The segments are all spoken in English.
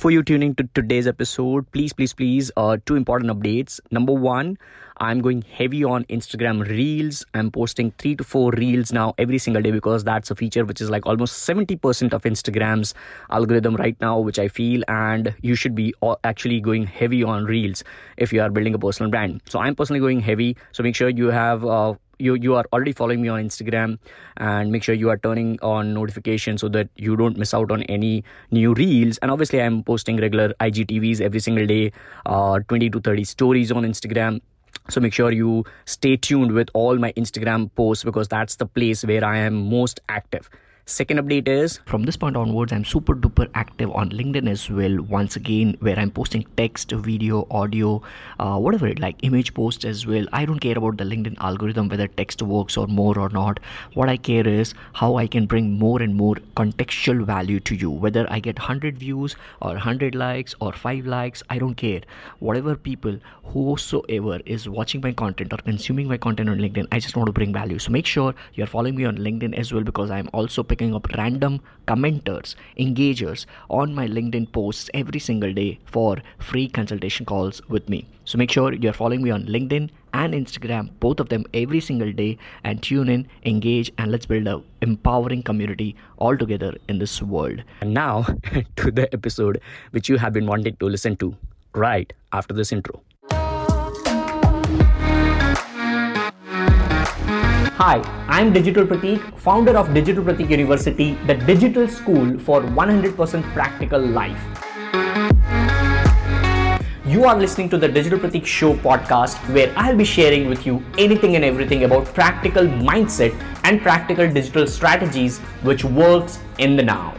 before you tune into today's episode, please, please, please, uh, two important updates. Number one, I'm going heavy on Instagram Reels. I'm posting three to four Reels now every single day because that's a feature which is like almost 70% of Instagram's algorithm right now, which I feel. And you should be actually going heavy on Reels if you are building a personal brand. So I'm personally going heavy. So make sure you have. Uh, you you are already following me on instagram and make sure you are turning on notifications so that you don't miss out on any new reels and obviously i'm posting regular igtvs every single day uh, 20 to 30 stories on instagram so make sure you stay tuned with all my instagram posts because that's the place where i am most active Second update is from this point onwards, I'm super duper active on LinkedIn as well. Once again, where I'm posting text, video, audio, uh, whatever, like image posts as well. I don't care about the LinkedIn algorithm whether text works or more or not. What I care is how I can bring more and more contextual value to you. Whether I get 100 views or 100 likes or 5 likes, I don't care. Whatever people, whosoever is watching my content or consuming my content on LinkedIn, I just want to bring value. So make sure you're following me on LinkedIn as well because I'm also picking up random commenters, engagers on my LinkedIn posts every single day for free consultation calls with me. So make sure you're following me on LinkedIn and Instagram, both of them every single day, and tune in, engage, and let's build a empowering community all together in this world. And now to the episode which you have been wanting to listen to right after this intro. Hi, I'm Digital Pratik, founder of Digital Pratik University, the digital school for 100% practical life. You are listening to the Digital Pratik Show podcast, where I'll be sharing with you anything and everything about practical mindset and practical digital strategies which works in the now.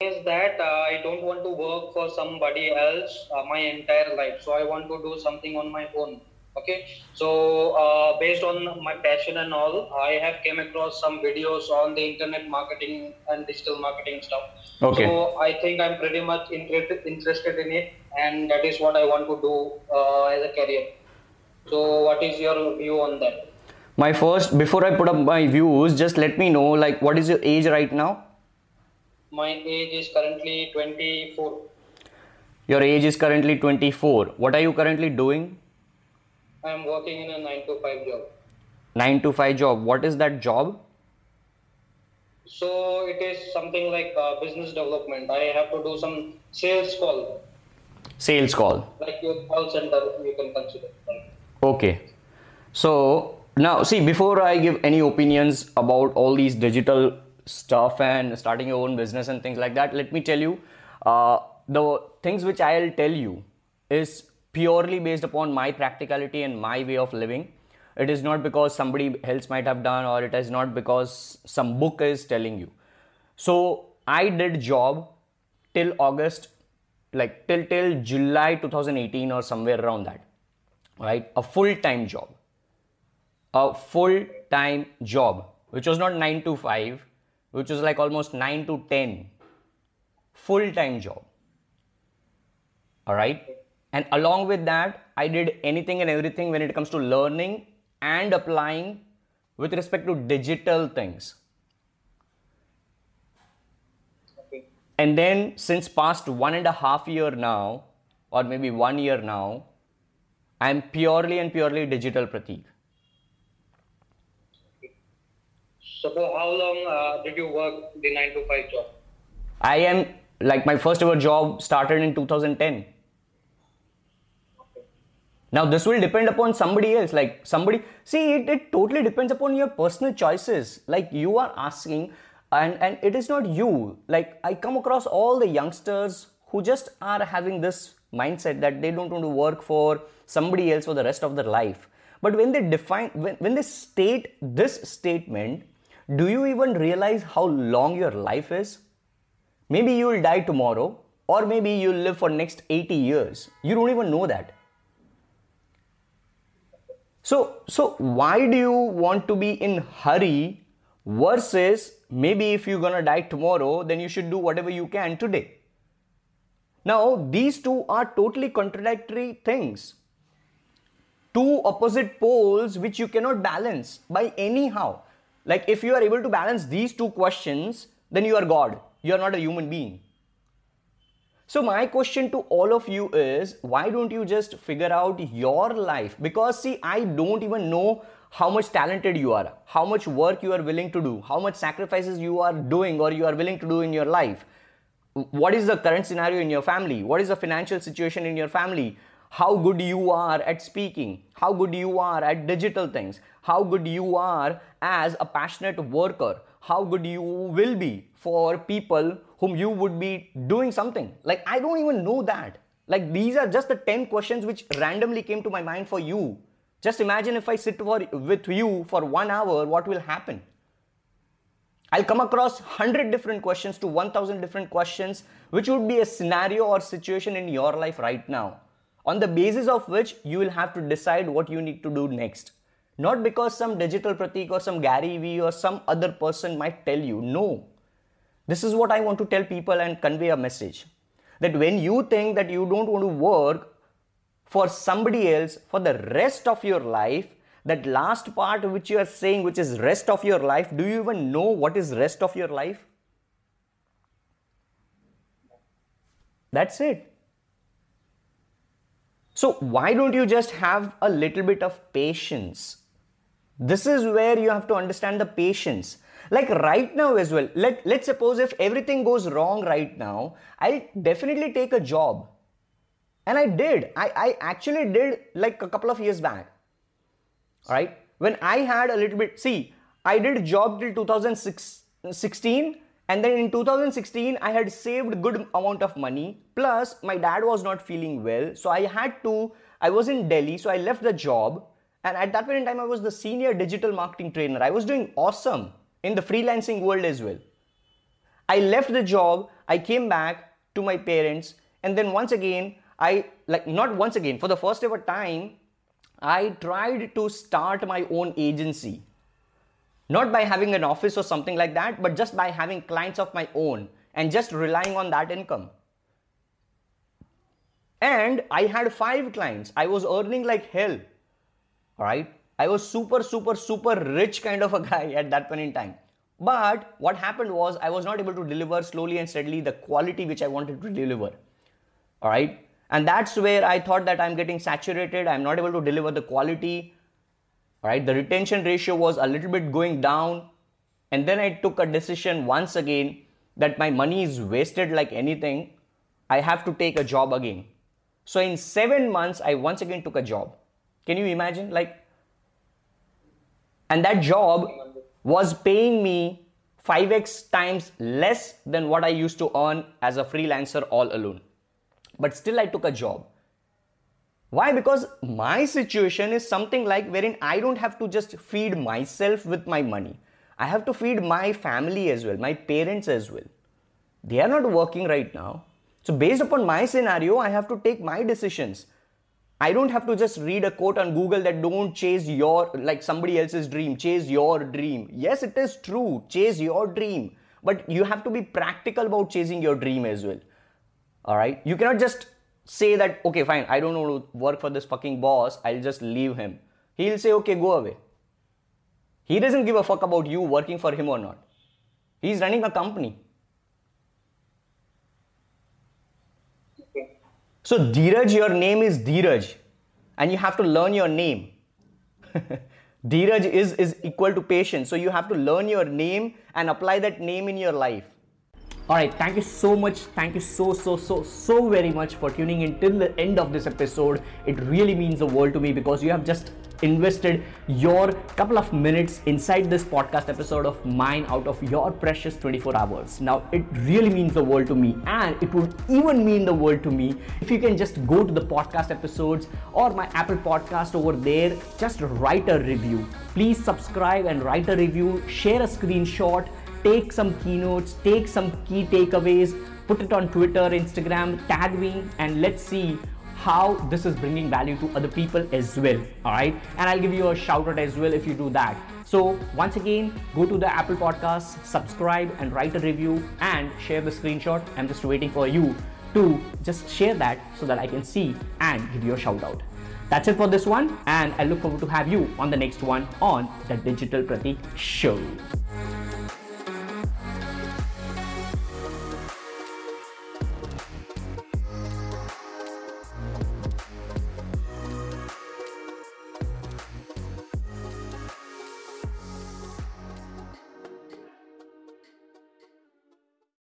Is that uh, I don't want to work for somebody else uh, my entire life, so I want to do something on my own okay? So uh, based on my passion and all i have came across some videos on the internet marketing and digital marketing stuff. Okay. So i think i'm pretty much interested interested in it and that is what i want to do uh, as a career. So what is your view on that? My first before i put up my views just let me know like what is your age right now? My age is currently 24 your age is currently 24 what are you currently doing I am working in a 9 to 5 job. 9 to 5 job. What is that job? So it is something like uh, business development. I have to do some sales call. Sales call. Like your call center, you can consider. Okay. So now, see, before I give any opinions about all these digital stuff and starting your own business and things like that, let me tell you uh, the things which I'll tell you is purely based upon my practicality and my way of living. It is not because somebody else might have done or it is not because some book is telling you. So I did job till August, like till till July 2018 or somewhere around that. Right? A full-time job. A full-time job, which was not 9 to 5, which was like almost 9 to 10. Full-time job. All right and along with that, I did anything and everything when it comes to learning and applying with respect to digital things. Okay. And then since past one and a half year now, or maybe one year now, I'm purely and purely digital Pratik. So for how long uh, did you work the 9 to 5 job? I am like my first ever job started in 2010 now this will depend upon somebody else like somebody see it, it totally depends upon your personal choices. Like you are asking and and it is not you. Like i come across all the youngsters who just are having this mindset that they don't want to work for somebody else for the rest of their life. But when they define when, when they state this statement do you even realize how long your life is? Maybe you will die tomorrow or maybe you'll live for next 80 years. You don't even know that so, so why do you want to be in hurry versus maybe if you're gonna die tomorrow, then you should do whatever you can today. Now, these two are totally contradictory things. Two opposite poles which you cannot balance by anyhow. Like if you are able to balance these two questions, then you are God. you're not a human being. So, my question to all of you is why don't you just figure out your life? Because, see, I don't even know how much talented you are, how much work you are willing to do, how much sacrifices you are doing or you are willing to do in your life. What is the current scenario in your family? What is the financial situation in your family? How good you are at speaking, how good you are at digital things, how good you are as a passionate worker, how good you will be for people whom you would be doing something. Like, I don't even know that. Like, these are just the 10 questions which randomly came to my mind for you. Just imagine if I sit for, with you for one hour, what will happen? I'll come across 100 different questions to 1000 different questions, which would be a scenario or situation in your life right now, on the basis of which you will have to decide what you need to do next. Not because some digital Pratik or some Gary Vee or some other person might tell you. No. This is what I want to tell people and convey a message. That when you think that you don't want to work for somebody else for the rest of your life, that last part which you are saying, which is rest of your life, do you even know what is rest of your life? That's it. So, why don't you just have a little bit of patience? This is where you have to understand the patience. Like right now as well, let, let's suppose if everything goes wrong right now, I'll definitely take a job. And I did. I, I actually did like a couple of years back. Right? When I had a little bit, see, I did a job till 2016 and then in 2016 I had saved good amount of money. Plus my dad was not feeling well. So I had to, I was in Delhi. So I left the job and at that point in time, I was the senior digital marketing trainer. I was doing awesome in the freelancing world as well. I left the job, I came back to my parents, and then once again, I like not once again, for the first ever time, I tried to start my own agency. Not by having an office or something like that, but just by having clients of my own and just relying on that income. And I had five clients. I was earning like hell right? I was super, super, super rich kind of a guy at that point in time. But what happened was I was not able to deliver slowly and steadily the quality which I wanted to deliver. All right. And that's where I thought that I'm getting saturated. I'm not able to deliver the quality. Right. The retention ratio was a little bit going down. And then I took a decision once again that my money is wasted like anything. I have to take a job again. So in seven months, I once again took a job. Can you imagine? Like, and that job was paying me 5x times less than what I used to earn as a freelancer all alone. But still, I took a job. Why? Because my situation is something like wherein I don't have to just feed myself with my money. I have to feed my family as well, my parents as well. They are not working right now. So, based upon my scenario, I have to take my decisions. I don't have to just read a quote on Google that don't chase your, like somebody else's dream, chase your dream. Yes, it is true, chase your dream. But you have to be practical about chasing your dream as well. All right. You cannot just say that, okay, fine, I don't want to work for this fucking boss, I'll just leave him. He'll say, okay, go away. He doesn't give a fuck about you working for him or not. He's running a company. So, Dheeraj, your name is Dheeraj, and you have to learn your name. Dheeraj is, is equal to patience. So, you have to learn your name and apply that name in your life. All right, thank you so much. Thank you so, so, so, so very much for tuning in till the end of this episode. It really means the world to me because you have just invested your couple of minutes inside this podcast episode of mine out of your precious 24 hours. Now, it really means the world to me, and it would even mean the world to me if you can just go to the podcast episodes or my Apple podcast over there, just write a review. Please subscribe and write a review, share a screenshot take some keynotes, take some key takeaways, put it on Twitter, Instagram, tag me, and let's see how this is bringing value to other people as well. All right, and I'll give you a shout out as well if you do that. So, once again, go to the Apple Podcast, subscribe, and write a review and share the screenshot. I'm just waiting for you to just share that so that I can see and give you a shout out. That's it for this one, and I look forward to have you on the next one on the Digital Pratik Show.